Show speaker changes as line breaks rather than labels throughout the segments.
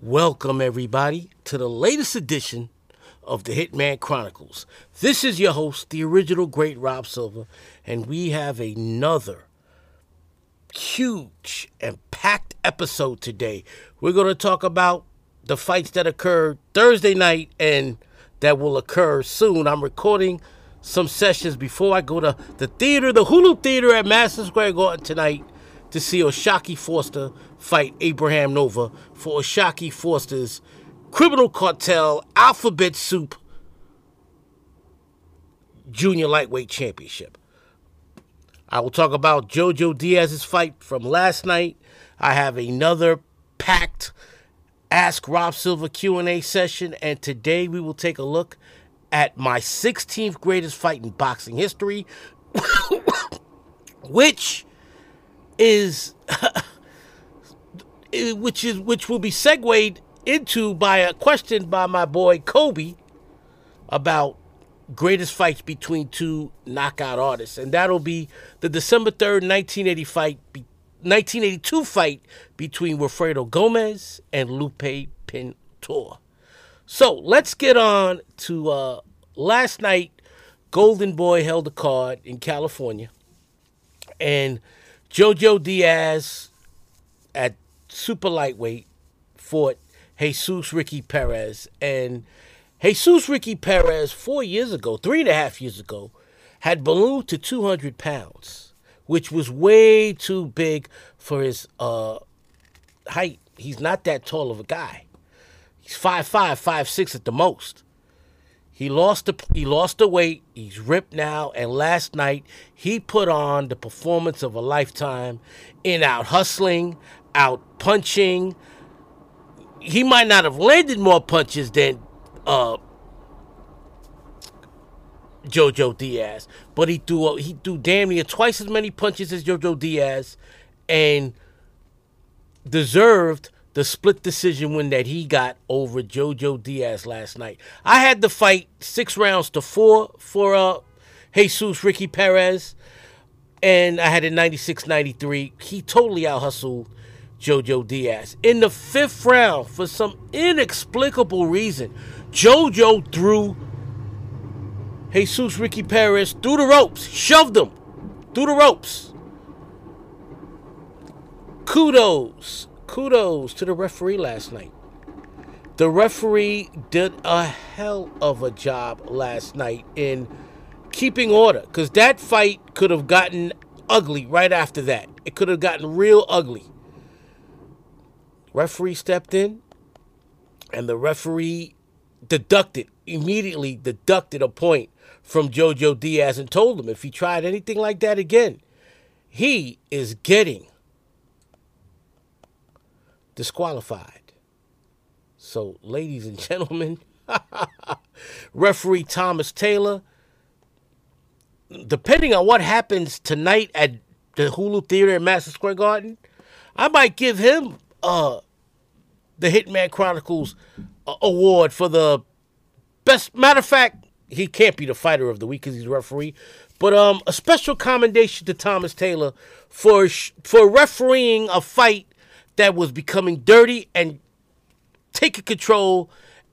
Welcome, everybody, to the latest edition of the Hitman Chronicles. This is your host, the original great Rob Silva, and we have another huge and packed episode today. We're going to talk about the fights that occurred Thursday night and that will occur soon. I'm recording some sessions before I go to the theater, the Hulu Theater at Madison Square Garden tonight to see O'Shaquie Foster fight Abraham Nova for O'Shaquie Foster's Criminal Cartel Alphabet Soup Junior Lightweight Championship. I will talk about Jojo Diaz's fight from last night. I have another packed Ask Rob Silva Q&A session and today we will take a look at my 16th greatest fight in boxing history which is which is which will be segued into by a question by my boy Kobe about greatest fights between two knockout artists, and that'll be the December third, nineteen eighty fight, nineteen eighty two fight between Wilfredo Gomez and Lupe Pintor. So let's get on to uh, last night. Golden Boy held a card in California, and Jojo Diaz at super lightweight fought Jesus Ricky Perez. And Jesus Ricky Perez, four years ago, three and a half years ago, had ballooned to 200 pounds, which was way too big for his uh, height. He's not that tall of a guy. He's 5'5, 5'6 at the most. He lost the he lost the weight. He's ripped now, and last night he put on the performance of a lifetime in out hustling, out punching. He might not have landed more punches than uh, Jojo Diaz, but he threw he threw damn near twice as many punches as Jojo Diaz, and deserved the split decision win that he got over Jojo Diaz last night. I had the fight six rounds to four for uh, Jesus Ricky Perez, and I had it 96 93. He totally out hustled Jojo Diaz. In the fifth round, for some inexplicable reason, Jojo threw Jesus Ricky Perez through the ropes, shoved him through the ropes. Kudos kudos to the referee last night. The referee did a hell of a job last night in keeping order because that fight could have gotten ugly right after that. It could have gotten real ugly. Referee stepped in and the referee deducted, immediately deducted a point from Jojo Diaz and told him if he tried anything like that again, he is getting disqualified. So, ladies and gentlemen, referee Thomas Taylor, depending on what happens tonight at the Hulu Theater in Madison Square Garden, I might give him uh, the Hitman Chronicles uh, award for the best. Matter of fact, he can't be the fighter of the week because he's a referee. But um, a special commendation to Thomas Taylor for for refereeing a fight that was becoming dirty and taking control.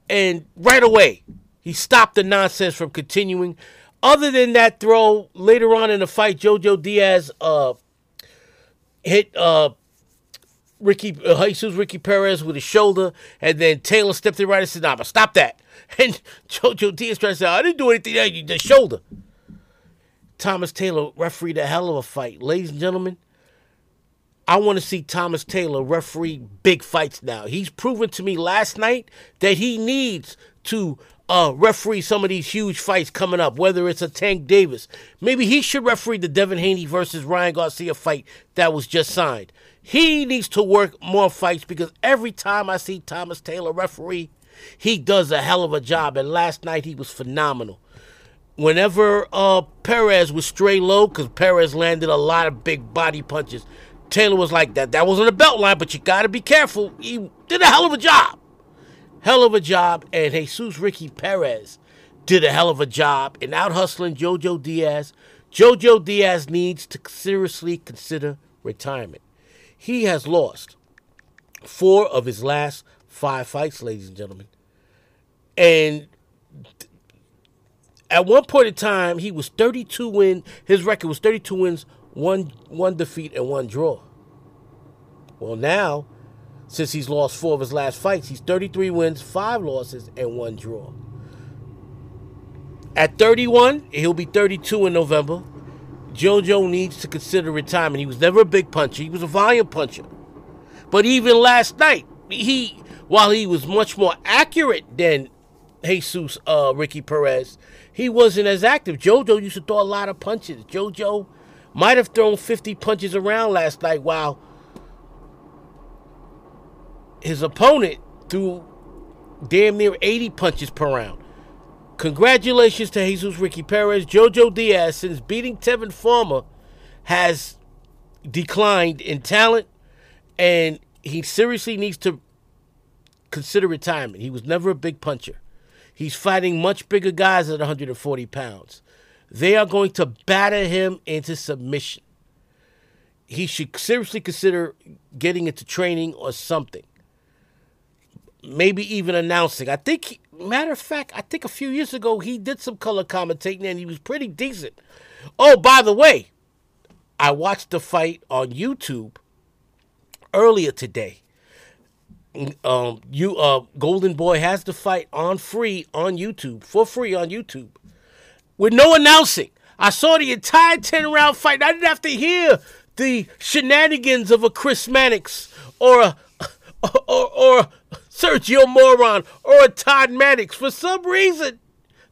And right away, he stopped the nonsense from continuing. Other than that throw later on in the fight, Jojo Diaz uh, hit uh, Ricky uh, Jesus Ricky Perez with his shoulder, and then Taylor stepped in right and said, "Nah, but stop that." And Jojo Diaz tried to say, "I didn't do anything. There, the shoulder." Thomas Taylor refereed a hell of a fight, ladies and gentlemen. I want to see Thomas Taylor referee big fights now. He's proven to me last night that he needs to uh, referee some of these huge fights coming up, whether it's a Tank Davis. Maybe he should referee the Devin Haney versus Ryan Garcia fight that was just signed. He needs to work more fights because every time I see Thomas Taylor referee, he does a hell of a job. And last night he was phenomenal. Whenever uh, Perez was stray low, because Perez landed a lot of big body punches, Taylor was like that. That wasn't a belt line, but you got to be careful. He did a hell of a job. Hell of a job. And Jesus Ricky Perez did a hell of a job in out hustling Jojo Diaz. Jojo Diaz needs to seriously consider retirement. He has lost four of his last five fights, ladies and gentlemen. And at one point in time, he was 32 win. His record was 32 wins, one one defeat, and one draw. Well, now, since he's lost four of his last fights, he's 33 wins, five losses, and one draw. At 31, he'll be 32 in November. JoJo needs to consider retirement. He was never a big puncher. He was a volume puncher. But even last night, he while he was much more accurate than Jesus uh, Ricky Perez, he wasn't as active. JoJo used to throw a lot of punches. JoJo might have thrown 50 punches around last night while his opponent threw damn near 80 punches per round. Congratulations to Jesus Ricky Perez. Jojo Diaz, since beating Tevin Farmer, has declined in talent, and he seriously needs to consider retirement. He was never a big puncher. He's fighting much bigger guys at 140 pounds. They are going to batter him into submission. He should seriously consider getting into training or something. Maybe even announcing. I think Matter of fact, I think a few years ago he did some color commentating and he was pretty decent. Oh, by the way, I watched the fight on YouTube earlier today. Um, you uh, Golden Boy has the fight on free on YouTube for free on YouTube with no announcing. I saw the entire ten round fight. I didn't have to hear the shenanigans of a Chris Mannix or a or, or Sergio Moron or Todd Mannix. For some reason,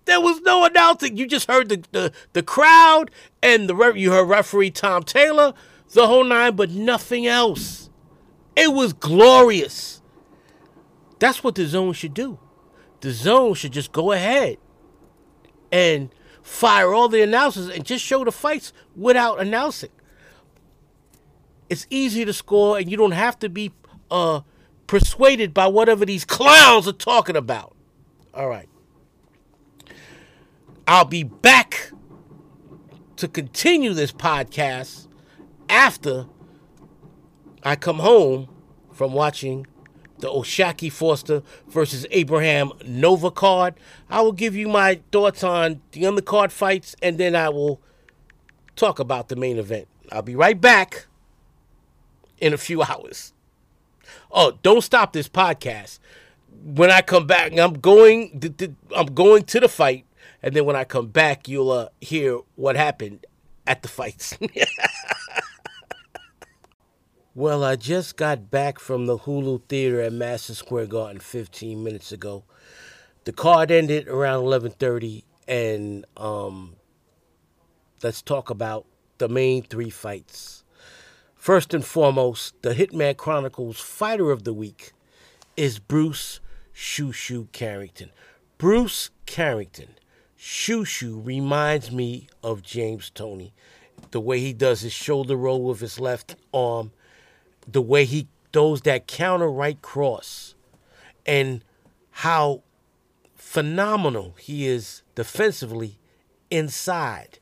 there was no announcing. You just heard the, the, the crowd and the you heard referee Tom Taylor, the whole nine, but nothing else. It was glorious. That's what DAZN should do. DAZN should just go ahead and fire all the announcers and just show the fights without announcing. It's easy to score, and you don't have to be uh, persuaded by whatever these clowns are talking about. All right. I'll be back to continue this podcast after I come home from watching the O'Shaquie Foster versus Abraham Nova card. I will give you my thoughts on the undercard fights and then I will talk about the main event. I'll be right back in a few hours. Oh, don't stop this podcast. When I come back, I'm going. I'm going to the fight, and then when I come back, you'll uh, hear what happened at the fights. well, I just got back from the Hulu Theater at Madison Square Garden 15 minutes ago. The card ended around 11:30, and um, let's talk about the main three fights. First and foremost, the Hitman Chronicles Fighter of the Week is Bruce Shoo Carrington. Bruce Carrington, Shoo, reminds me of James Toney. The way he does his shoulder roll with his left arm, the way he throws that counter right cross, and how phenomenal he is defensively inside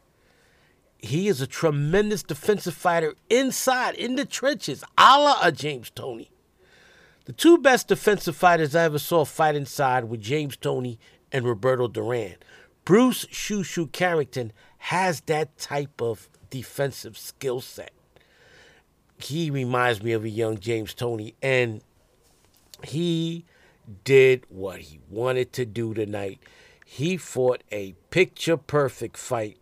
he is a tremendous defensive fighter inside, in the trenches, a la a James Toney. The two best defensive fighters I ever saw fight inside were James Toney and Roberto Duran. Bruce Shoo Carrington has that type of defensive skill set. He reminds me of a young James Toney, and he did what he wanted to do tonight. He fought a picture perfect fight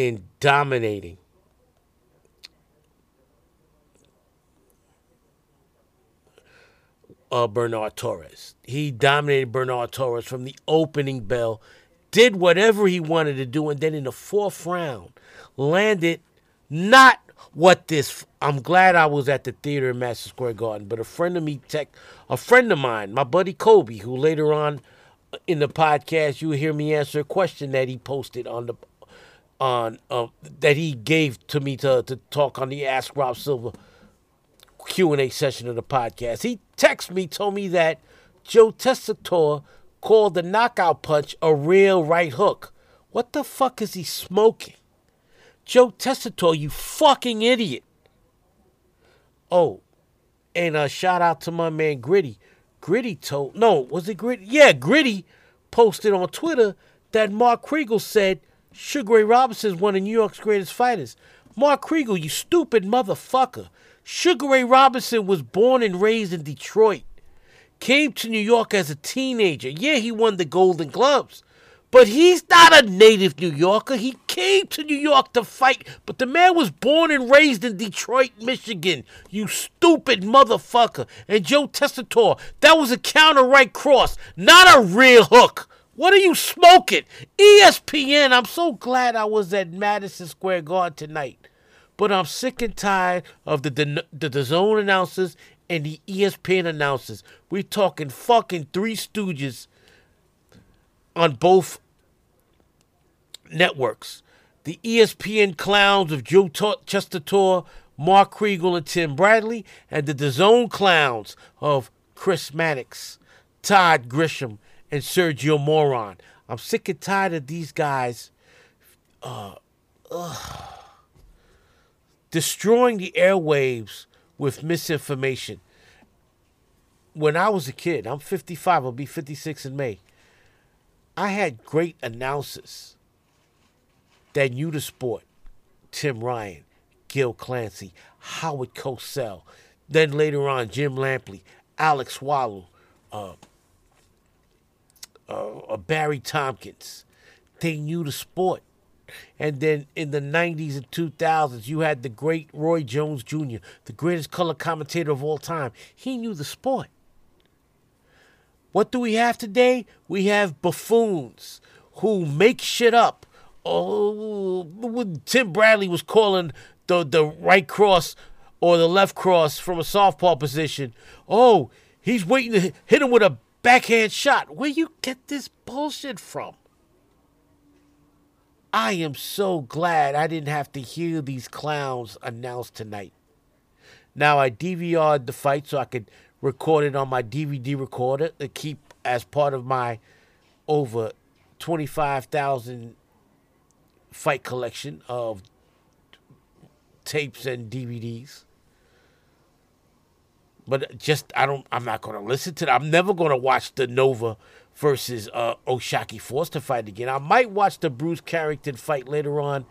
in dominating. Uh, Bernard Torres. He dominated Bernard Torres from the opening bell, did whatever he wanted to do, and then in the fourth round, landed not what this. I'm glad I was at the theater in Madison Square Garden, but a friend of me, tech, a friend of mine, my buddy Kobe, who later on in the podcast you hear me answer a question that he posted on the on um, that he gave to me to, to talk on the Ask Rob Silva Q&A session of the podcast. He texted me, told me that Joe Tessitore called the knockout punch a real right hook. What the fuck is he smoking? Joe Tessitore, you fucking idiot. Oh, And a shout out to my man Gritty. Gritty told no, was it Gritty? Yeah, Gritty posted on Twitter that Mark Kriegel said Sugar Ray Robinson is one of New York's greatest fighters. Mark Kriegel, you stupid motherfucker. Sugar Ray Robinson was born and raised in Detroit. Came to New York as a teenager. Yeah, he won the Golden Gloves. But he's not a native New Yorker. He came to New York to fight, but the man was born and raised in Detroit, Michigan. You stupid motherfucker. And Joe Tessitore, that was a counter right cross, not a real hook. What are you smoking? ESPN, I'm so glad I was at Madison Square Garden tonight. But I'm sick and tired of the, the, the, DAZN announcers and the ESPN announcers. We're talking fucking Three Stooges on both networks. The ESPN clowns of Joe Tessitore, Mark Kriegel, and Tim Bradley, and the DAZN clowns of Chris Mannix, Todd Grisham, and Sergio Moron. I'm sick and tired of these guys uh, destroying the airwaves with misinformation. When I was a kid, I'm 55, I'll be 56 in May. I had great announcers that knew the sport. Tim Ryan, Gil Clancy, Howard Cosell, then later on Jim Lampley, Alex Wallau, uh, uh, Barry Tompkins. They knew the sport. And then in the 90s and 2000s, you had the great Roy Jones Jr., the greatest color commentator of all time. He knew the sport. What do we have today? We have buffoons who make shit up. Oh, Tim Bradley was calling the, the right cross or the left cross from a softball position. Oh, he's waiting to hit him with a backhand shot. Where you get this bullshit from? I am so glad I didn't have to hear these clowns announced tonight. Now I DVR'd the fight so I could record it on my DVD recorder to keep as part of my over 25,000 fight collection of tapes and DVDs. But just I don't I'm not to listen to that. I'm never to watch the Nova versus uh O'Shaquie Foster fight again. I might watch the Bruce Carrington fight later on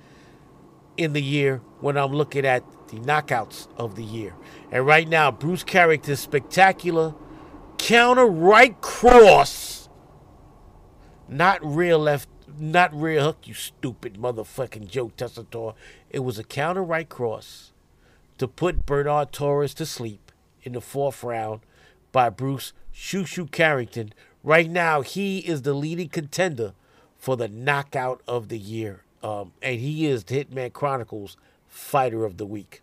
in the year when I'm looking at the knockouts of the year. And right now, Bruce Carrington's spectacular counter right cross, not rear left, not rear hook, you stupid motherfucking Joe Tessitore. It was a counter right cross to put Bernard Torres to sleep in the fourth round by Bruce Shoo Carrington. Right now, he is the leading contender for the knockout of the year. Um, and he is the Hitman Chronicles Fighter of the Week.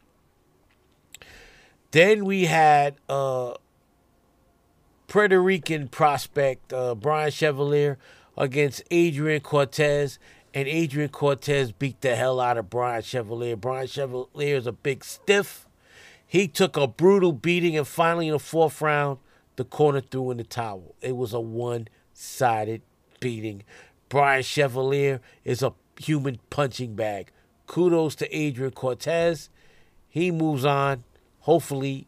Then we had uh, Puerto Rican prospect uh, Brian Chevalier against Adrian Cortez, and Adrian Cortez beat the hell out of Brian Chevalier. Brian Chevalier is a big stiff. He took a brutal beating, and finally in the fourth round, the corner threw in the towel. It was a one-sided beating. Brian Chevalier is a human punching bag. Kudos to Adrian Cortez. He moves on. Hopefully,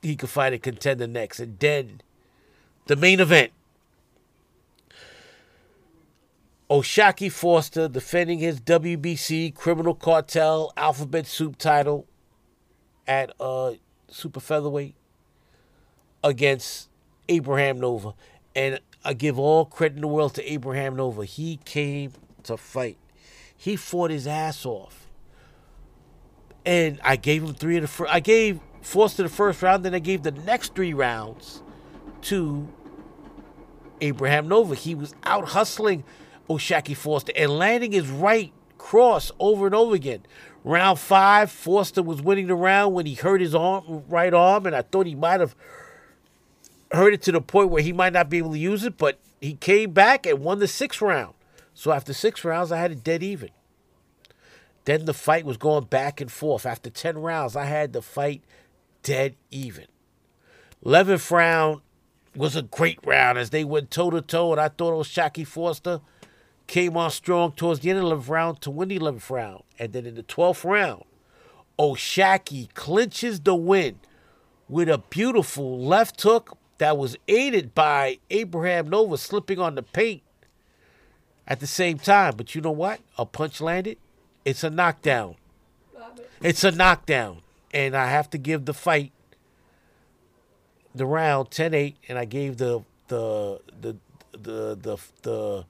he can fight a contender next. And then the main event. O'Shaquie Foster defending his WBC Criminal Cartel Alphabet Soup title at uh, Super Featherweight against Abraham Nova. And I give all credit in the world to Abraham Nova. He came to fight. He fought his ass off. And I gave him three of the first. I gave Foster the first round, then I gave the next three rounds to Abraham Nova. He was out hustling O'Shaquie Foster and landing his right cross over and over again. Round five, Foster was winning the round when he hurt his arm, right arm, and I thought he might have hurt it to the point where he might not be able to use it, but he came back and won the sixth round. So after six rounds, I had it dead even. Then the fight was going back and forth. After 10 rounds, I had the fight dead even. 11th round was a great round as they went toe to toe, and I thought it was O'Shaquie Foster came on strong towards the end of the 11th round to win the 11th round. And then in the 12th round, O'Shaquie clinches the win with a beautiful left hook that was aided by Abraham Nova slipping on the paint at the same time. But you know what? A punch landed. It's a knockdown. It's a knockdown. And I have to give the fight the round 10-8 and I gave the the the the the, the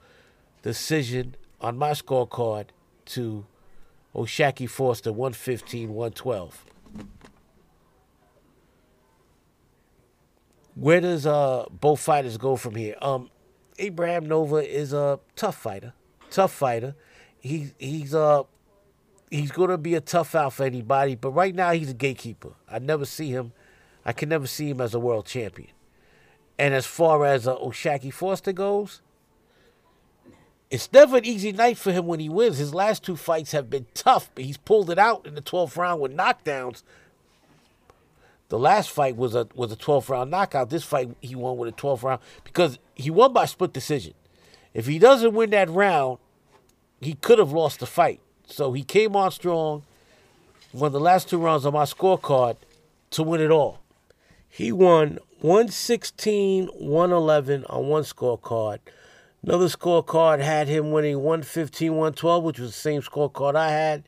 decision on my scorecard to O'Shaquie Foster 115 112. Where does uh both fighters go from here? Um Abraham Nova is a tough fighter. Tough fighter. He he's uh he's gonna be a tough out for anybody, but right now he's a gatekeeper. I never see him I can never see him as a world champion. And as far as uh, O'Shaquie Foster goes, it's never an easy night for him when he wins. His last two fights have been tough, but he's pulled it out in the 12th round with knockdowns. The last fight was a was a 12th round knockout. This fight he won with a 12th round because he won by split decision. If he doesn't win that round, he could have lost the fight. So he came on strong, won the last two rounds on my scorecard to win it all. He won 116, 111 on one scorecard. Another scorecard had him winning 115, 112, which was the same scorecard I had.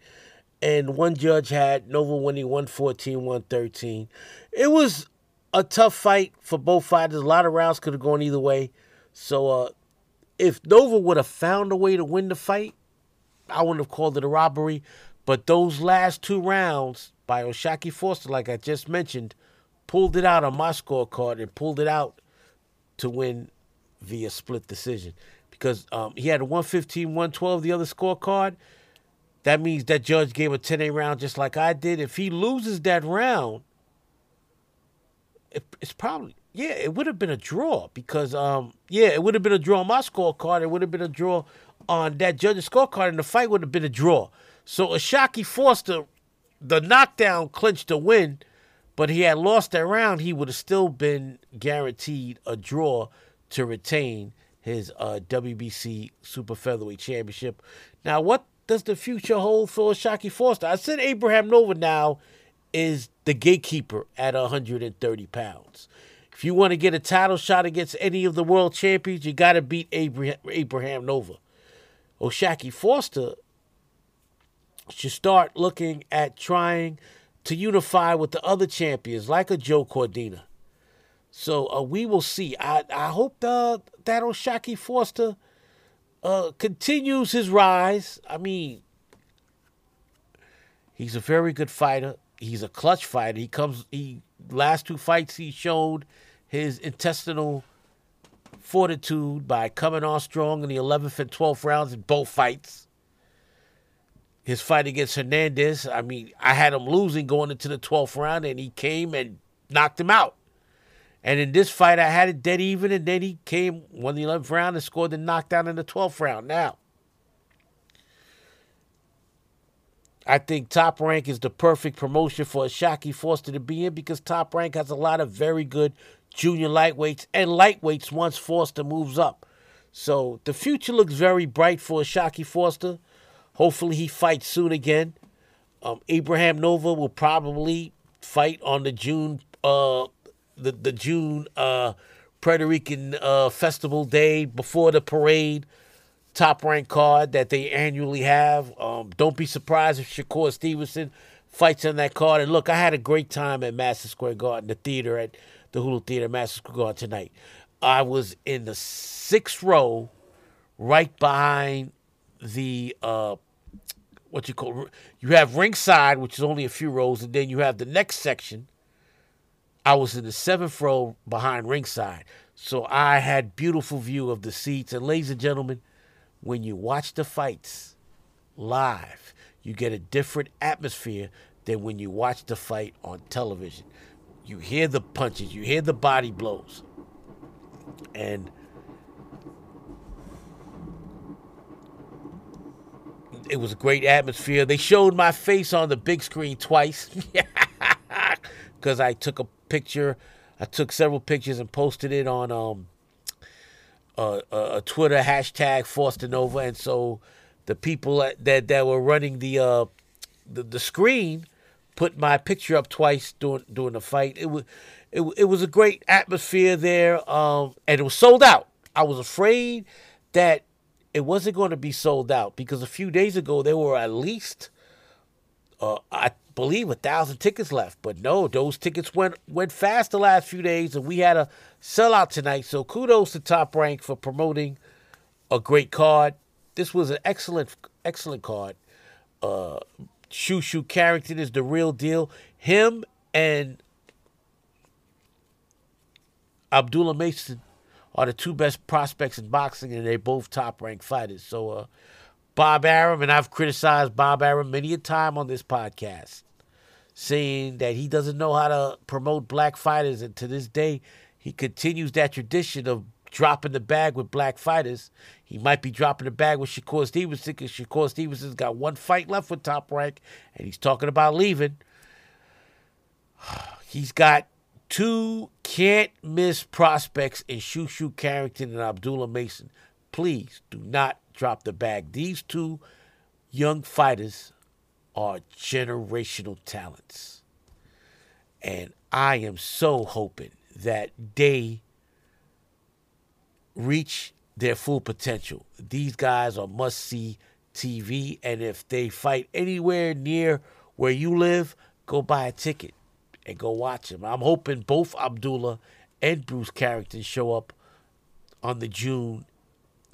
And one judge had Nova winning 114, 113. It was a tough fight for both fighters. A lot of rounds could have gone either way. So uh, if Nova would have found a way to win the fight, I wouldn't have called it a robbery. But those last two rounds by O'Shaquie Foster, like I just mentioned, pulled it out on my scorecard and pulled it out to win via split decision because um, he had a 115, 112, the other scorecard. That means that judge gave a 10 A round just like I did. If he loses that round, it, it's probably, yeah, it would have been a draw because, um, yeah, it would have been a draw on my scorecard. It would have been a draw on that judge's scorecard, and the fight would have been a draw. So O'Shaquie Foster, the knockdown clinched the win but he had lost that round, he would have still been guaranteed a draw to retain his uh, WBC Super Featherweight Championship. Now, what does the future hold for Shaquie Foster? I said Abraham Nova now is the gatekeeper at 130 pounds. If you want to get a title shot against any of the world champions, you got to beat Abraham, Abraham Nova. O'Shaquie Foster should start looking at trying – to unify with the other champions like a Joe Cordina. So uh, we will see. I, I hope the, that O'Shaquie Foster uh, continues his rise. I mean, he's a very good fighter. He's a clutch fighter. He comes. He last two fights he showed his intestinal fortitude by coming on strong in the 11th and 12th rounds in both fights his fight against Hernandez. I mean, I had him losing going into the 12th round, and he came and knocked him out. And in this fight, I had it dead even, and then he came, won the 11th round, and scored the knockdown in the 12th round. Now, I think Top Rank is the perfect promotion for Shaquie Foster to be in because Top Rank has a lot of very good junior lightweights and lightweights once Foster moves up. So the future looks very bright for Shaquie Foster. Hopefully, he fights soon again. Um, Abraham Nova will probably fight on the June uh, the the June uh, Puerto Rican uh, festival day before the parade top rank card that they annually have. Um, don't be surprised if Shakur Stevenson fights on that card. And look, I had a great time at Madison Square Garden, the theater at the Hulu Theater, Madison Square Garden tonight. I was in the sixth row, right behind the uh, what you call you have ringside, which is only a few rows, and then you have the next section. I was in the seventh row behind ringside, so I had beautiful view of the seats. And ladies and gentlemen, when you watch the fights live, you get a different atmosphere than when you watch the fight on television. You hear the punches, you hear the body blows, and it was a great atmosphere. They showed my face on the big screen twice because I took a picture. I took several pictures and posted it on um, a, a, Twitter hashtag Foster Nova, and so the people that that, that were running the, uh, the the screen put my picture up twice during during the fight. It was it, it was a great atmosphere there, um, and it was sold out. I was afraid that it wasn't going to be sold out because a few days ago there were at least, uh, I believe, a thousand tickets left. But no, those tickets went went fast the last few days, and we had a sellout tonight. So kudos to Top Rank for promoting a great card. This was an excellent excellent card. Uh, Shoo Carrington is the real deal. Him and Abdullah Mason are the two best prospects in boxing, and they're both top ranked fighters. So, uh, Bob Arum, and I've criticized Bob Arum many a time on this podcast, saying that he doesn't know how to promote black fighters, and to this day, he continues that tradition of dropping the bag with black fighters. He might be dropping the bag with Shakur Stevenson because Shakur Stevenson's got one fight left with Top Rank, and he's talking about leaving. He's got two can't miss prospects in Shoo Carrington and Abdullah Mason. Please do not drop the bag. These two young fighters are generational talents. And I am so hoping that they reach their full potential. These guys are must see TV, and if they fight anywhere near where you live, go buy a ticket and go watch them. I'm hoping both Abdullah and Bruce Carrington show up on the June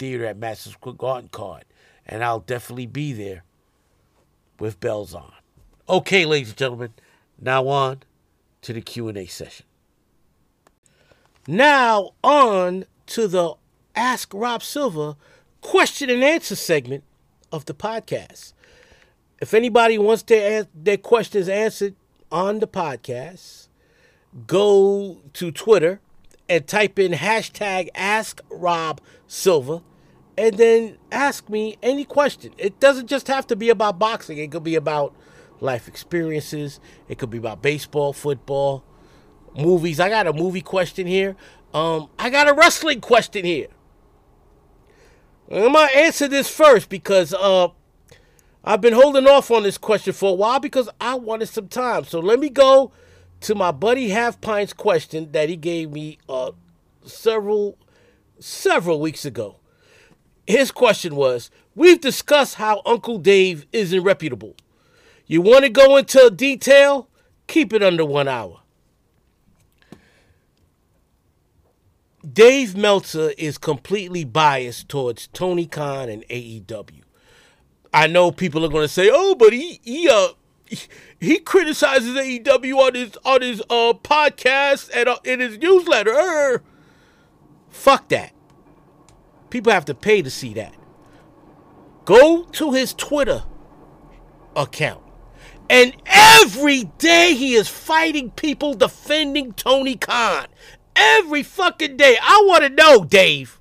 theater at Madison Square Garden card, and I'll definitely be there with bells on. Okay, ladies and gentlemen, now on to the Q&A session. Now on to the Ask Rob Silva question and answer segment of the podcast. If anybody wants their their questions answered on the podcast, go to Twitter and type in hashtag Ask Rob Silva, and then ask me any question. It doesn't just have to be about boxing. It could be about life experiences. It could be about baseball, football, movies. I got a movie question here. Um, I got a wrestling question here. I'm gonna answer this first because uh, I've been holding off on this question for a while because I wanted some time. So let me go to my buddy Half Pint's question that he gave me uh, several several weeks ago. His question was: We've discussed how Uncle Dave isn't reputable. You want to go into detail? Keep it under one hour. Dave Meltzer is completely biased towards Tony Khan and AEW. I know people are going to say, "Oh, but he he uh he criticizes AEW on his on his uh podcast and uh, in his newsletter." Fuck that. People have to pay to see that. Go to his Twitter account. And every day he is fighting people defending Tony Khan. Every fucking day. I want to know, Dave.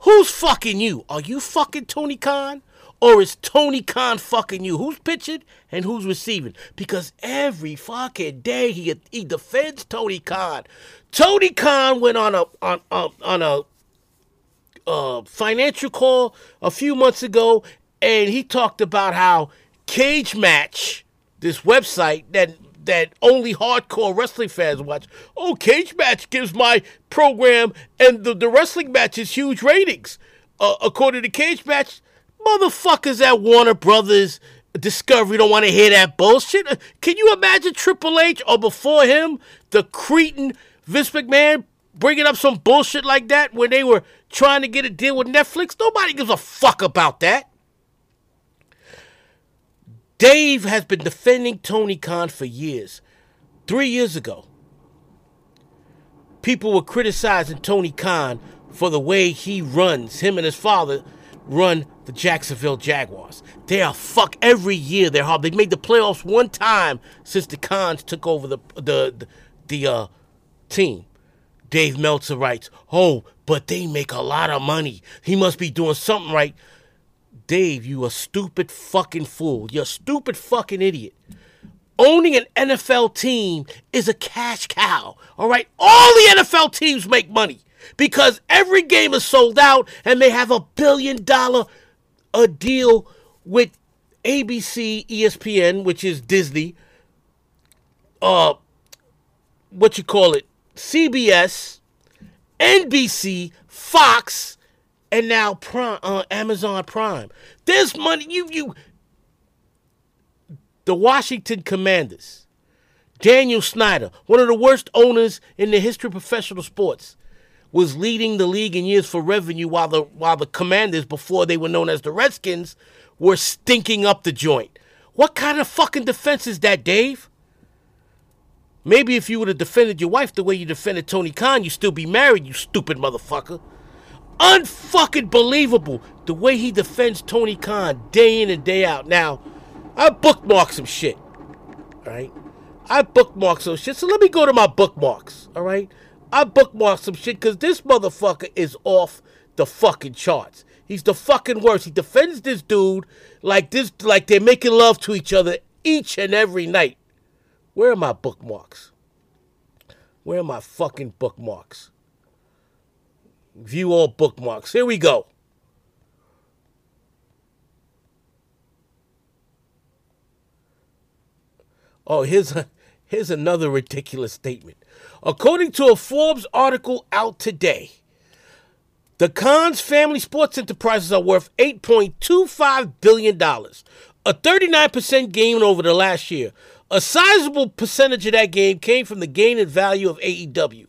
Who's fucking you? Are you fucking Tony Khan? Or is Tony Khan fucking you? Who's pitching and who's receiving? Because every fucking day he he defends Tony Khan. Tony Khan went on a on on, on a uh, financial call a few months ago, and he talked about how Cage Match, this website that that only hardcore wrestling fans watch. Oh, Cage Match gives my program and the, the wrestling matches huge ratings. Uh, according to Cage Match, motherfuckers at Warner Brothers Discovery don't want to hear that bullshit. Uh, can you imagine Triple H or before him, the cretin Vince McMahon bringing up some bullshit like that when they were trying to get a deal with Netflix? Nobody gives a fuck about that. Dave has been defending Tony Khan for years. Three years ago, people were criticizing Tony Khan for the way he runs, him and his father run the Jacksonville Jaguars. They are fuck every year. They're hard. They made the playoffs one time since the Khans took over the the the, the uh, team. Dave Meltzer writes, "Oh, but they make a lot of money. He must be doing something right." Dave, you a stupid fucking fool. You're a stupid fucking idiot. Owning an NFL team is a cash cow. All right? All the NFL teams make money because every game is sold out and they have a billion dollar a deal with ABC, ESPN, which is Disney, uh, what you call it, CBS, NBC, Fox, and now Prime, uh, Amazon Prime. There's money. You you. The Washington Commanders, Daniel Snyder, one of the worst owners in the history of professional sports, was leading the league in years for revenue, while the while the Commanders, before they were known as the Redskins, were stinking up the joint. What kind of fucking defense is that, Dave? Maybe if you would have defended your wife the way you defended Tony Khan, you'd still be married, you stupid motherfucker. Unfucking believable the way he defends Tony Khan day in and day out. Now, I bookmarked some shit. Alright? I bookmarked some shit. So let me go to my bookmarks. Alright? I bookmarked some shit because this motherfucker is off the fucking charts. He's the fucking worst. He defends this dude like this, like they're making love to each other each and every night. Where are my bookmarks? Where are my fucking bookmarks? View all bookmarks. Here we go. Oh, here's a, here's another ridiculous statement. According to a Forbes article out today, the Khan's family sports enterprises are worth $8.25 billion, a 39% gain over the last year. A sizable percentage of that game came from the gain in value of AEW.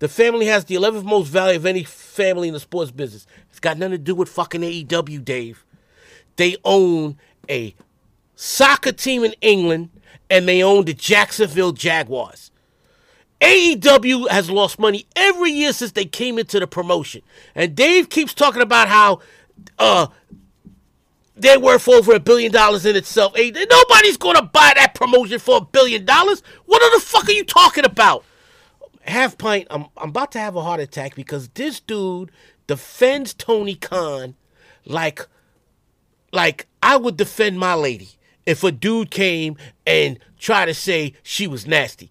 The family has the 11th most value of any family in the sports business. It's got nothing to do with fucking AEW, Dave. They own a soccer team in England and they own the Jacksonville Jaguars. AEW has lost money every year since they came into the promotion. And Dave keeps talking about how uh, they're worth over a billion dollars in itself. Hey, Nobody's going to buy that promotion for a billion dollars. What the fuck are you talking about? Half pint, I'm, I'm about to have a heart attack because this dude defends Tony Khan like like I would defend my lady if a dude came and tried to say she was nasty.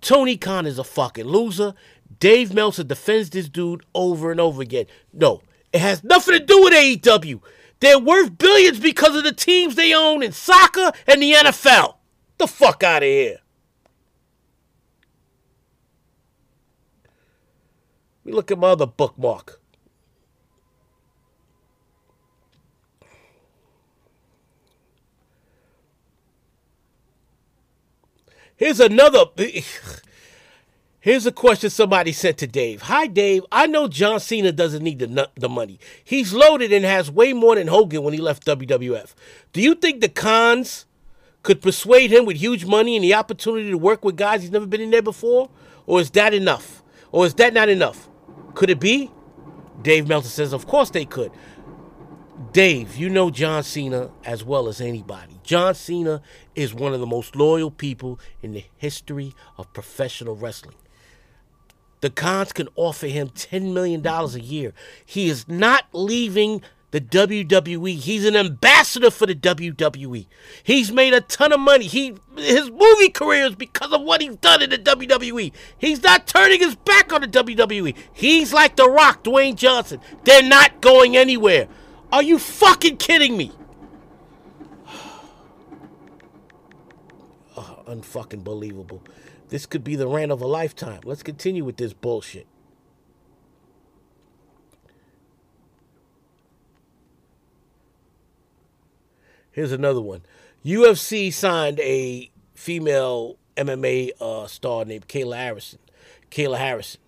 Tony Khan is a fucking loser. Dave Meltzer defends this dude over and over again. No, it has nothing to do with AEW. They're worth billions because of the teams they own in soccer and the NFL. The fuck out of here. Let me look at my other bookmark. Here's another. Here's a question somebody sent to Dave. Hi, Dave. I know John Cena doesn't need the, the money. He's loaded and has way more than Hogan when he left WWF. Do you think the Khans could persuade him with huge money and the opportunity to work with guys he's never been in there before? Or is that enough? Or is that not enough? Could it be? Dave Meltzer says, Of course they could. Dave, you know John Cena as well as anybody. John Cena is one of the most loyal people in the history of professional wrestling. The Khans can offer him $10 million a year. He is not leaving the WWE. He's an ambassador for the WWE. He's made a ton of money. He his movie career is because of what he's done in the WWE. He's not turning his back on the WWE. He's like The Rock, Dwayne Johnson. They're not going anywhere. Are you fucking kidding me? oh, unfucking believable. This could be the rant of a lifetime. Let's continue with this bullshit. Here's another one. UFC signed a female MMA uh, star named Kayla Harrison. Kayla Harrison.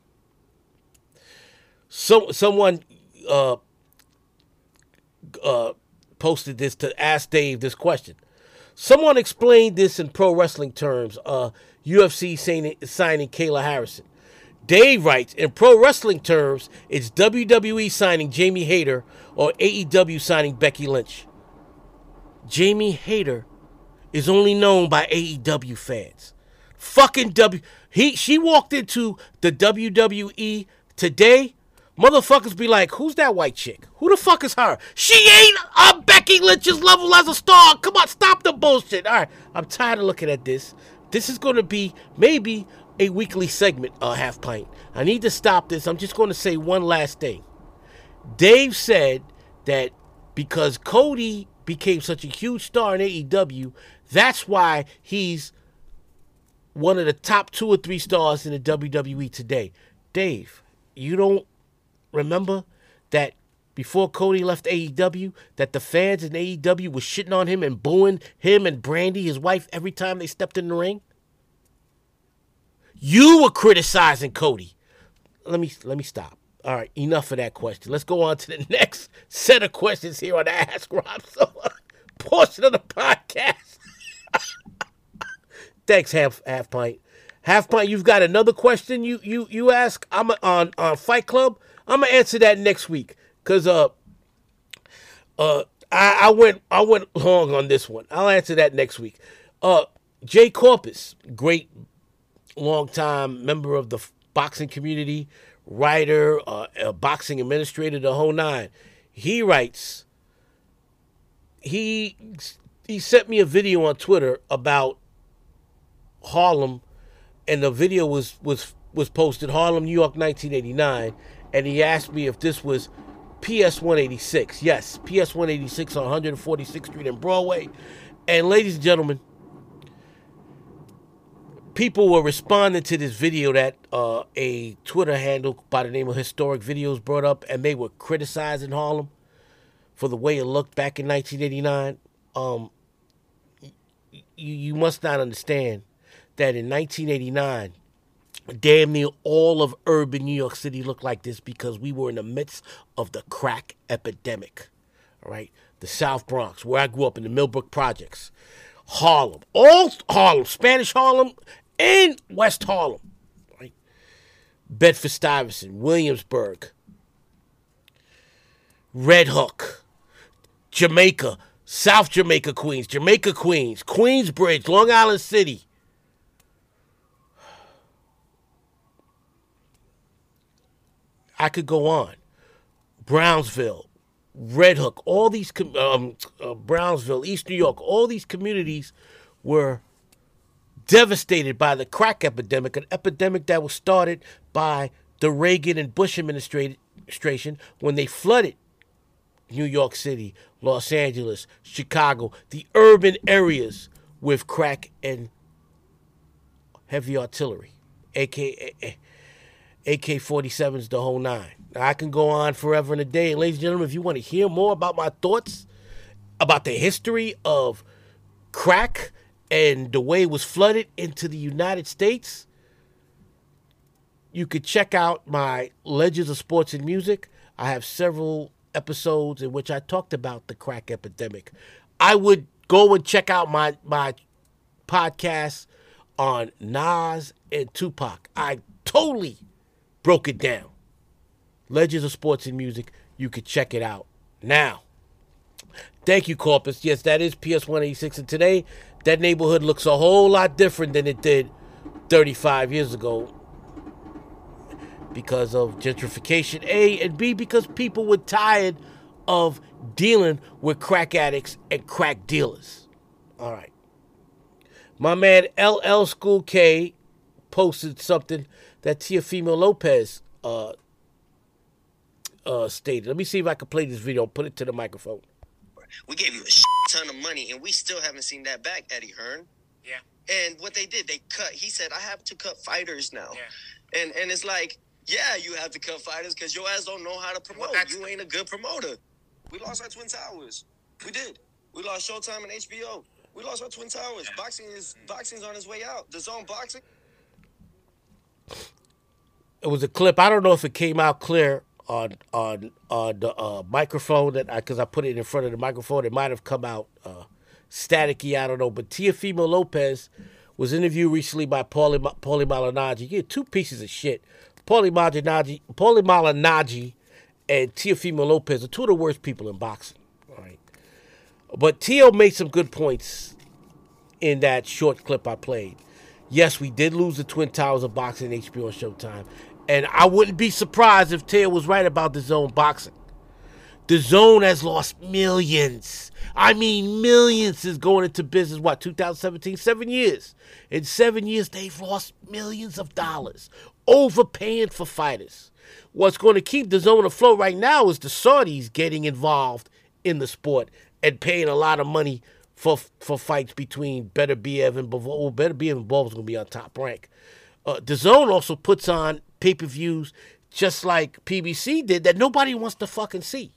So someone uh, uh, posted this to ask Dave this question. Someone explained this in pro wrestling terms. UFC signing, signing Kayla Harrison. Dave writes, in pro wrestling terms, it's WWE signing Jamie Hayter or AEW signing Becky Lynch. Jamie Hayter is only known by AEW fans. Fucking W. He she walked into the WWE today Motherfuckers be like, who's that white chick? Who the fuck is her? She ain't a Becky Lynch's level as a star. Come on, stop the bullshit. All right, I'm tired of looking at this. This is going to be maybe a weekly segment, uh, half pint. I need to stop this. I'm just going to say one last thing. Dave said that because Cody became such a huge star in AEW, that's why he's one of the top two or three stars in the WWE today. Dave, you don't remember that before Cody left AEW, that the fans in AEW were shitting on him and booing him and Brandi, his wife, every time they stepped in the ring? You were criticizing Cody. Let me let me stop. All right, enough of that question. Let's go on to the next set of questions here on the Ask Rob portion of the podcast. Thanks, half half pint. Half pint. You've got another question you you you ask. I'm on on Fight Club. I'm gonna answer that next week because uh uh I, I went I went long on this one. I'll answer that next week. Uh, Jay Corpus, great long time member of the boxing community, writer, uh, a boxing administrator, the whole nine. He writes. He he sent me a video on Twitter about Harlem, and the video was was was posted Harlem, New York, 1989, and he asked me if this was PS 186. Yes, PS 186 on 146th Street and Broadway. And ladies and gentlemen, people were responding to this video that uh, a Twitter handle by the name of Historic Videos brought up, and they were criticizing Harlem for the way it looked back in 1989. Um, you, you must not understand that in 1989, damn near all of urban New York City looked like this because we were in the midst of the crack epidemic. All right, the South Bronx, where I grew up in the Millbrook Projects, Harlem, all Harlem, Spanish Harlem, and West Harlem, right? Bedford Stuyvesant, Williamsburg, Red Hook, Jamaica, South Jamaica, Queens, Jamaica, Queens, Queensbridge, Long Island City. I could go on. Brownsville, Red Hook, all these um, uh, Brownsville, East New York, all these communities were devastated by the crack epidemic, an epidemic that was started by the Reagan and Bush administration when they flooded New York City, Los Angeles, Chicago, the urban areas with crack and heavy artillery, aka AK 47s, the whole nine. Now, I can go on forever and a day. And ladies and gentlemen, if you want to hear more about my thoughts about the history of crack and the way it was flooded into the United States, you could check out my Legends of Sports and Music. I have several episodes in which I talked about the crack epidemic. I would go and check out my my podcast on Nas and Tupac. I totally broke it down. Legends of Sports and Music. You could check it out now. Thank you, Corpus. Yes, that is PS 186. And today, that neighborhood looks a whole lot different than it did 35 years ago because of gentrification, A, and B, because people were tired of dealing with crack addicts and crack dealers. All right. My man LL School K posted something that Teofimo Lopez uh, uh, stated. Let me see if I can play this video. Put it to the microphone.
We gave you a ton of money, and we still haven't seen that back, Eddie Hearn.
Yeah.
And what they did, they cut. He said, "I have to cut fighters now."
Yeah.
And and it's like, yeah, you have to cut fighters because your ass don't know how to promote.
Well,
you ain't a good promoter. We lost our twin towers. We did. We lost Showtime and HBO. We lost our twin towers. Boxing is boxing's on its way out. DAZN boxing.
It was a clip. I don't know if it came out clear on on on the uh, microphone that because I, put it in front of the microphone. It might have come out uh, staticky. I don't know. But Teofimo Lopez was interviewed recently by Paulie Paulie Malignaggi. Yeah, two pieces of shit. Paulie Malignaggi, Paulie Malignaggi, and Teofimo Lopez are two of the worst people in boxing. All right, but Tio made some good points in that short clip I played. Yes, we did lose the Twin Towers of boxing HBO Showtime. And I wouldn't be surprised if Taylor was right about DAZN boxing. DAZN has lost millions. I mean, millions is going into business. What, 2017? Seven years. In seven years, they've lost millions of dollars, overpaying for fighters. What's going to keep DAZN afloat right now is the Saudis getting involved in the sport and paying a lot of money for for fights between Beterbiev and Bivol. Beterbiev and Bivol is going to be on top rank. Uh, DAZN also puts on pay per views just like PBC did that nobody wants to fucking see.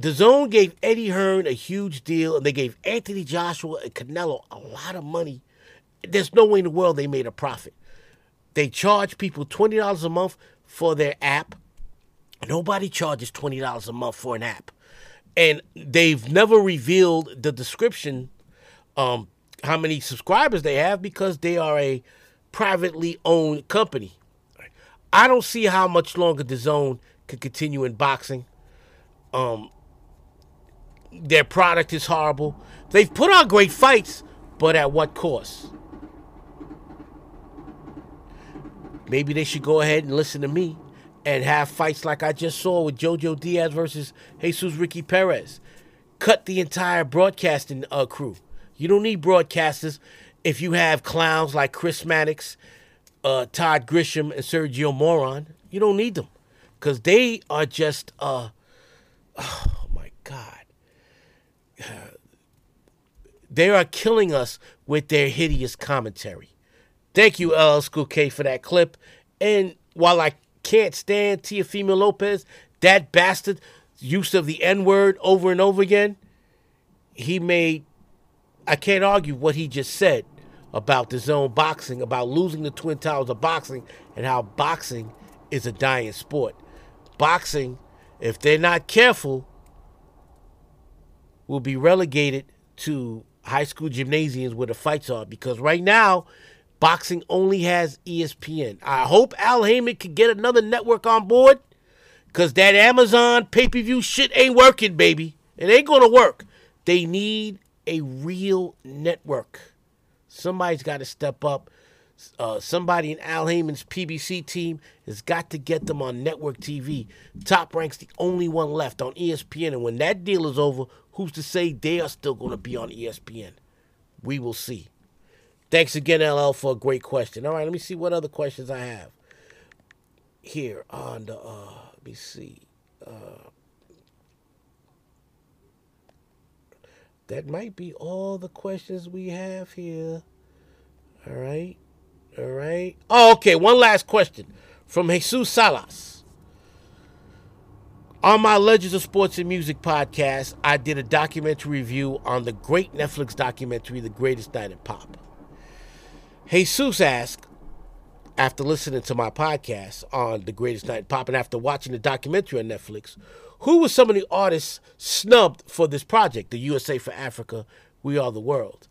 DAZN gave Eddie Hearn a huge deal, and they gave Anthony Joshua and Canelo a lot of money. There's no way in the world they made a profit. They charge people twenty dollars a month for their app. Nobody charges twenty dollars a month for an app, and they've never revealed the description, um, how many subscribers they have because they are a privately owned company. I don't see how much longer DAZN could continue in boxing. Um, their product is horrible. They've put on great fights, but at what cost? Maybe they should go ahead and listen to me and have fights like I just saw with Jojo Diaz versus Jesus Ricky Perez. Cut the entire broadcasting uh, crew. You don't need broadcasters if you have clowns like Chris Mannix, uh, Todd Grisham, and Sergio Moron. You don't need them because they are just, uh, oh my God. They are killing us with their hideous commentary. Thank you, LL School K, for that clip. And while I can't stand Teofimo Lopez, that bastard use of the N word over and over again, he made, I can't argue what he just said about DAZN boxing, about losing the Twin Towers of boxing, and how boxing is a dying sport. Boxing, if they're not careful, will be relegated to high school gymnasiums where the fights are because right now boxing only has espn i hope al Haymon can get another network on board because that amazon pay-per-view shit ain't working baby. It ain't gonna work. They need a real network somebody's got to step up uh, somebody in Al Haymon's PBC team has got to get them on network TV. Top Rank's the only one left on ESPN, and when that deal is over, who's to say they are still going to be on ESPN? We will see. Thanks again, LL, for a great question. All right, let me see what other questions I have here on the. Uh, let me see. Uh, that might be all the questions we have here. All right. All right. Oh, okay. One last question from Jesus Salas. On my Legends of Sports and Music podcast, I did a documentary review on the great Netflix documentary, The Greatest Night in Pop. Jesus asked, after listening to my podcast on The Greatest Night in Pop and after watching the documentary on Netflix, who were some of the artists snubbed for this project, the USA for Africa, We Are the World?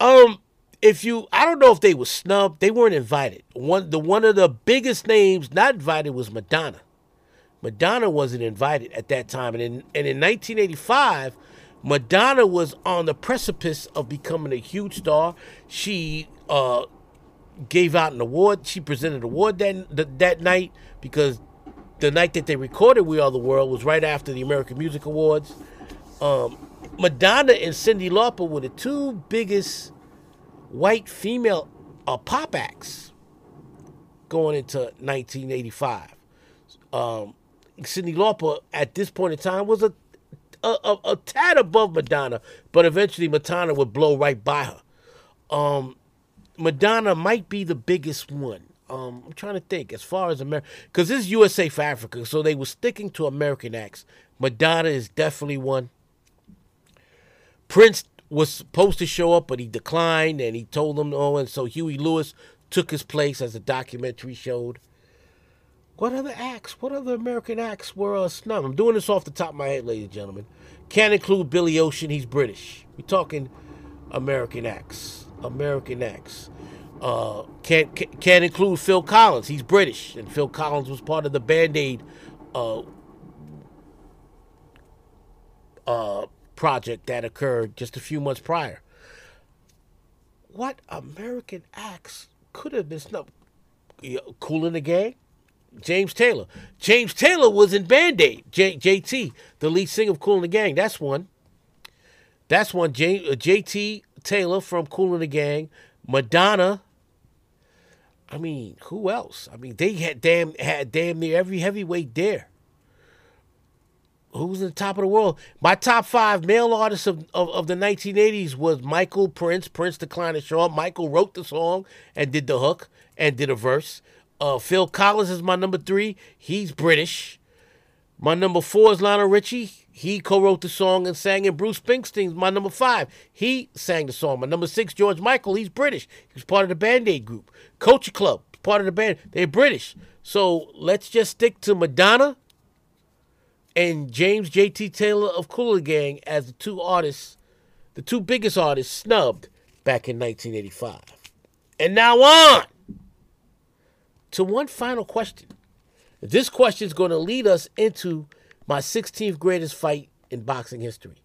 Um, if you I don't know if they were snubbed, they weren't invited. One the one of the biggest names not invited was Madonna. Madonna wasn't invited at that time. And in and in 1985, Madonna was on the precipice of becoming a huge star. She uh, gave out an award. She presented an award that that night because the night that they recorded "We Are the World" was right after the American Music Awards. Um, Madonna and Cyndi Lauper were the two biggest white female uh, pop acts going into 1985. Um, Cyndi Lauper at this point in time was a a, a, a tad above Madonna, but eventually Madonna would blow right by her. Um, Madonna might be the biggest one. Um, I'm trying to think as far as America, because this is USA for Africa, so they were sticking to American acts. Madonna is definitely one. Prince was supposed to show up, but he declined, and he told them no. And so Huey Lewis took his place, as the documentary showed. What other acts? What other American acts were uh, snubbed? I'm doing this off the top of my head, ladies and gentlemen. Can't include Billy Ocean. He's British. We're talking American acts. American acts. Uh, can't can't include Phil Collins. He's British, and Phil Collins was part of the Band Aid uh, uh, project that occurred just a few months prior. What American acts could have been snubbed? Kool and the Gang, James Taylor. James Taylor was in Band Aid. J- JT, the lead singer of Kool and the Gang. That's one. That's one. J- uh, JT Taylor from Kool and the Gang. Madonna. I mean, who else? I mean, they had damn had damn near every heavyweight there. who's in the top of the world? My top five male artists of, of, of the 1980s was Michael Prince. Prince declined to show up. Michael wrote the song and did the hook and did a verse. Uh, Phil Collins is my number three. He's British. My number four is Lionel Richie. He co-wrote the song and sang it. Bruce Springsteen's my number five. He sang the song. My number six, George Michael. He's British. He was part of the Band Aid group. Culture Club, part of the band. They're British. So let's just stick to Madonna and James J.T. Taylor of Cooler Gang as the two artists, the two biggest artists snubbed back in 1985. And now on to one final question. This question is going to lead us into my 16th greatest fight in boxing history.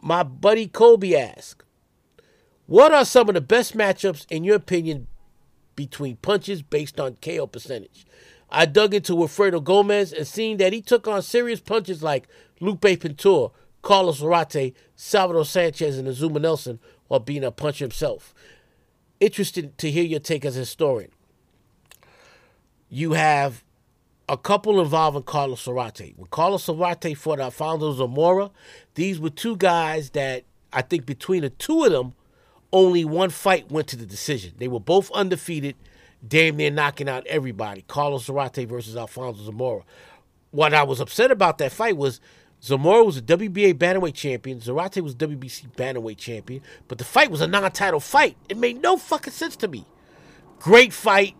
My buddy Kobe asked, What are some of the best matchups, in your opinion, between punches based on KO percentage? I dug into Wilfredo Gomez and seen that he took on serious punches like Lupe Pintor, Carlos Zarate, Salvador Sanchez, and Azuma Nelson while being a puncher himself. Interested to hear your take as a historian. You have a couple involving Carlos Zarate. When Carlos Zarate fought Alfonso Zamora, these were two guys that I think between the two of them, only one fight went to the decision. They were both undefeated, damn near knocking out everybody. Carlos Zarate versus Alfonso Zamora. What I was upset about that fight was Zamora was a WBA bantamweight champion. Zarate was WBC bantamweight champion. But the fight was a non-title fight. It made no fucking sense to me. Great fight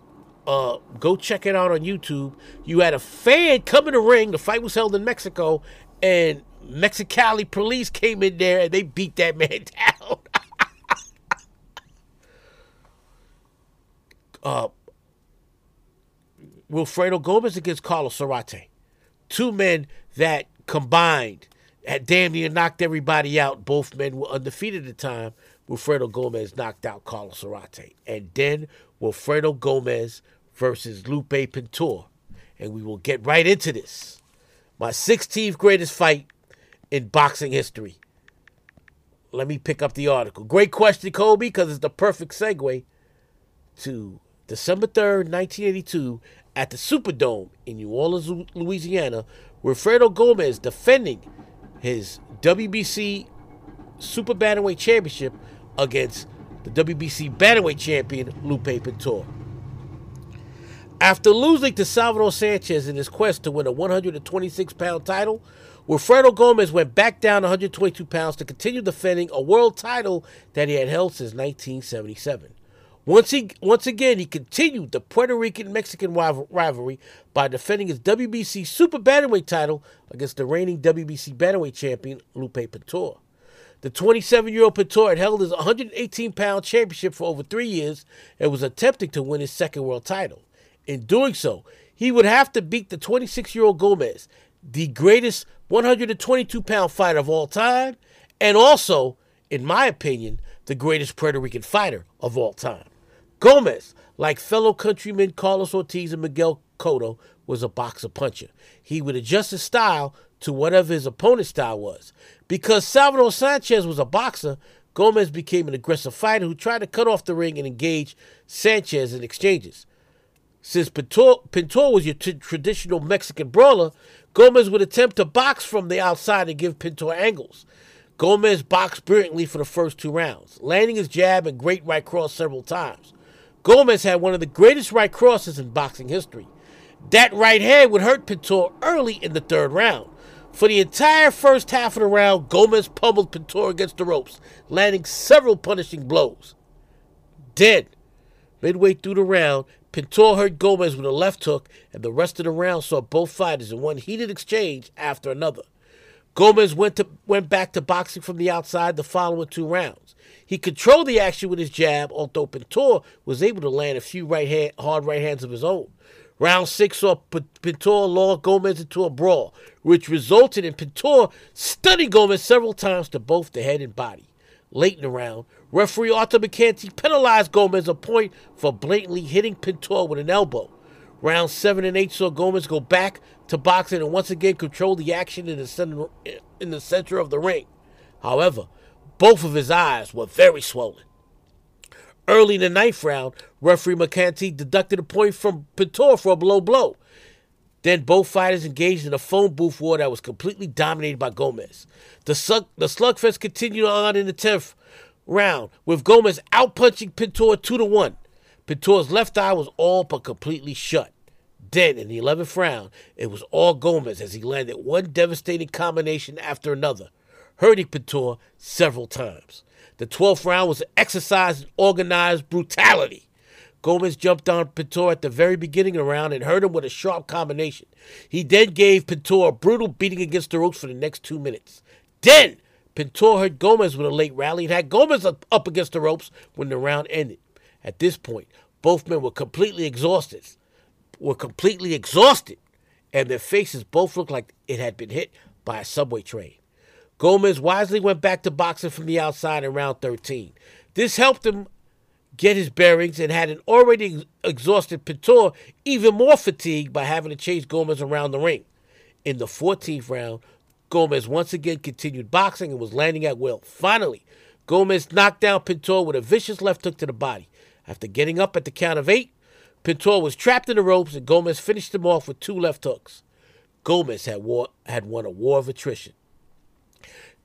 uh, go check it out on YouTube. You had a fan come in the ring. The fight was held in Mexico, and Mexicali police came in there and they beat that man down. uh, Wilfredo Gomez against Carlos Zarate. Two men that combined had damn near knocked everybody out. Both men were undefeated at the time. Wilfredo Gomez knocked out Carlos Zarate. And then Wilfredo Gomez versus Lupe Pintor. And we will get right into this. My 16th greatest fight in boxing history. Let me pick up the article. Great question, Kobe, because it's the perfect segue to December 3rd, 1982, at the Superdome in New Orleans, Louisiana, where Wilfredo Gomez defending his WBC Super Bantamweight Championship against the WBC Bantamweight champion Lupe Pintor. After losing to Salvador Sanchez in his quest to win a 126 pound title, Wilfredo Gomez went back down 122 pounds to continue defending a world title that he had held since 1977. Once he once again he continued the Puerto Rican Mexican rivalry by defending his WBC Super Bantamweight title against the reigning WBC Bantamweight champion Lupe Pintor. The 27 year old Pintor had held his 118 pound championship for over three years and was attempting to win his second world title. In doing so, he would have to beat the 26 year old Gomez, the greatest 122 pound fighter of all time, and also, in my opinion, the greatest Puerto Rican fighter of all time. Gomez, like fellow countrymen Carlos Ortiz and Miguel Cotto, was a boxer puncher. He would adjust his style to whatever his opponent's style was. Because Salvador Sanchez was a boxer, Gomez became an aggressive fighter who tried to cut off the ring and engage Sanchez in exchanges. Since Pintor, Pintor was your t- traditional Mexican brawler, Gomez would attempt to box from the outside and give Pintor angles. Gomez boxed brilliantly for the first two rounds, landing his jab and great right cross several times. Gomez had one of the greatest right crosses in boxing history. That right hand would hurt Pintor early in the third round. For the entire first half of the round, Gomez pummeled Pintor against the ropes, landing several punishing blows. Dead. Midway through the round, Pintor hurt Gomez with a left hook, and the rest of the round saw both fighters in one heated exchange after another. Gomez went to went back to boxing from the outside the following two rounds. He controlled the action with his jab, although Pintor was able to land a few right hand, hard right hands of his own. Round six saw Pintor lull Gomez into a brawl, which resulted in Pintor stunning Gomez several times to both the head and body. Late in the round, referee Arthur Mercante penalized Gomez a point for blatantly hitting Pintor with an elbow. Round 7 and 8 saw Gomez go back to boxing and once again control the action in the center, in the center of the ring. However, both of his eyes were very swollen. Early in the ninth round, referee Mercante deducted a point from Pintor for a low blow. Then both fighters engaged in a phone booth war that was completely dominated by Gomez. The, slug, the slugfest continued on in the 10th round, with Gomez outpunching Pintor 2 to 1. Pintor's left eye was all but completely shut. Then, in the 11th round, it was all Gomez as he landed one devastating combination after another, hurting Pintor several times. The 12th round was an exercise in organized brutality. Gomez jumped on Pintor at the very beginning of the round and hurt him with a sharp combination. He then gave Pintor a brutal beating against the ropes for the next two minutes. Then, Pintor hurt Gomez with a late rally and had Gomez up, against the ropes when the round ended. At this point, both men were completely exhausted. Were completely exhausted, and their faces both looked like it had been hit by a subway train. Gomez wisely went back to boxing from the outside in round 13. This helped him get his bearings and had an already exhausted Pintor even more fatigued by having to chase Gomez around the ring. In the 14th round, Gomez once again continued boxing and was landing at will. Finally, Gomez knocked down Pintor with a vicious left hook to the body. After getting up at the count of eight, Pintor was trapped in the ropes and Gomez finished him off with two left hooks. Gomez had, war, had won a war of attrition.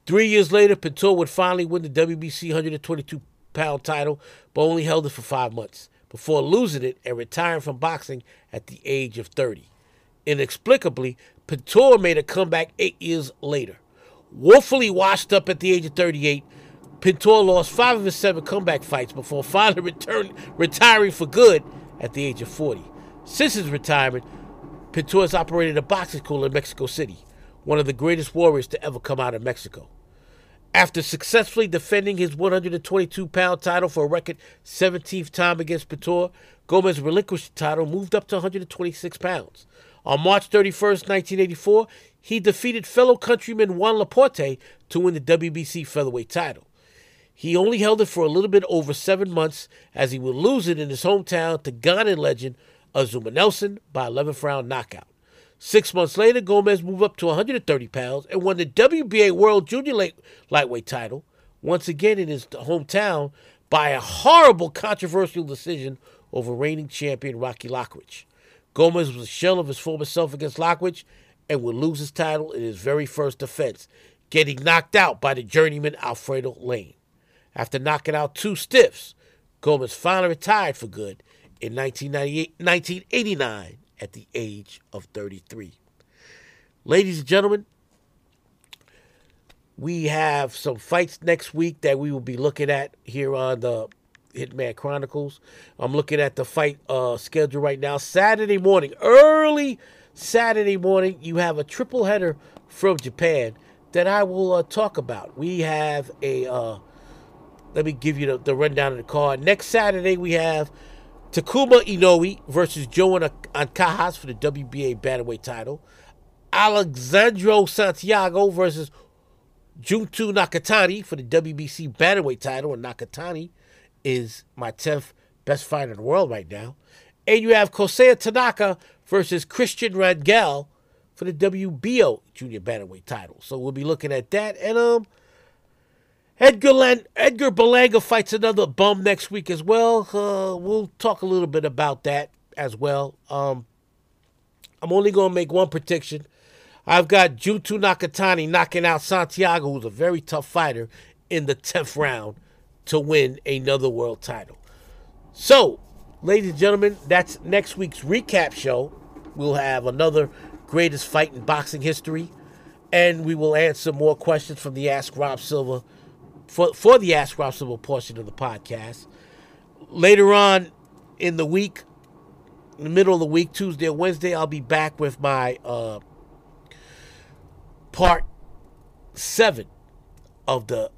Three years later, Pintor would finally win the WBC 122 pound title, but only held it for five months before losing it and retiring from boxing at the age of 30. Inexplicably, Pintor made a comeback eight years later. Woefully washed up at the age of 38, Pintor lost five of his seven comeback fights before finally return, retiring for good at the age of 40. Since his retirement, Pintor has operated a boxing school in Mexico City, one of the greatest warriors to ever come out of Mexico. After successfully defending his 122 pound title for a record 17th time against Pintor, Gomez relinquished the title, moved up to 126 pounds. On March 31st, 1984, he defeated fellow countryman Juan Laporte to win the WBC featherweight title. He only held it for a little bit over seven months as he would lose it in his hometown to Ghanaian legend Azuma Nelson by 11th round knockout. Six months later, Gomez moved up to 130 pounds and won the WBA World Junior Light- Lightweight title, once again in his hometown, by a horrible controversial decision over reigning champion Rocky Lockridge. Gomez was a shell of his former self against Lockridge and would lose his title in his very first defense, getting knocked out by the journeyman Alfredo Layne. After knocking out two stiffs, Gomez finally retired for good in 1998, 1989 at the age of 33. Ladies and gentlemen, we have some fights next week that we will be looking at here on the Hitman Chronicles. I'm looking at the fight uh, schedule right now. Saturday morning, early Saturday morning, you have a triple header from Japan that I will uh, talk about. We have a, uh, let me give you the, the rundown of the card. Next Saturday, we have Takuma Inoue versus Jerwin Ancajas for the WBA Bantamweight title. Alexandro Santiago versus Junto Nakatani for the WBC Bantamweight title. And Nakatani is my 10th best fighter in the world right now. And you have Kosei Tanaka versus Christian Rangel for the WBO Junior Bantamweight title. So we'll be looking at that. And um, Edgar Lan- Edgar Berlanga fights another bum next week as well. Uh, we'll talk a little bit about that as well. Um, I'm only going to make one prediction. I've got Junto Nakatani knocking out Santiago, who's a very tough fighter, in the 10th round to win another world title. So, ladies and gentlemen, that's next week's recap show. We'll have another greatest fight in boxing history, and we will answer more questions from the Ask Rob Silva for, for the Ask Rob portion of the podcast. Later on in the week, in the middle of the week, Tuesday or Wednesday, I'll be back with my uh, part seven of the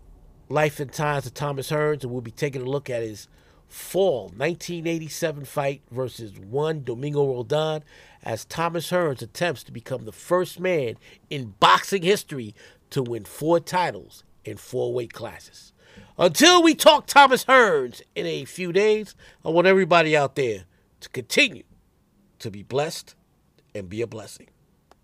Life and Times of Thomas Hearns, and we'll be taking a look at his fall 1987 fight versus one Domingo Roldan as Thomas Hearns attempts to become the first man in boxing history to win four titles in four weight classes. Until we talk Thomas Hearns in a few days, I want everybody out there to continue to be blessed and be a blessing.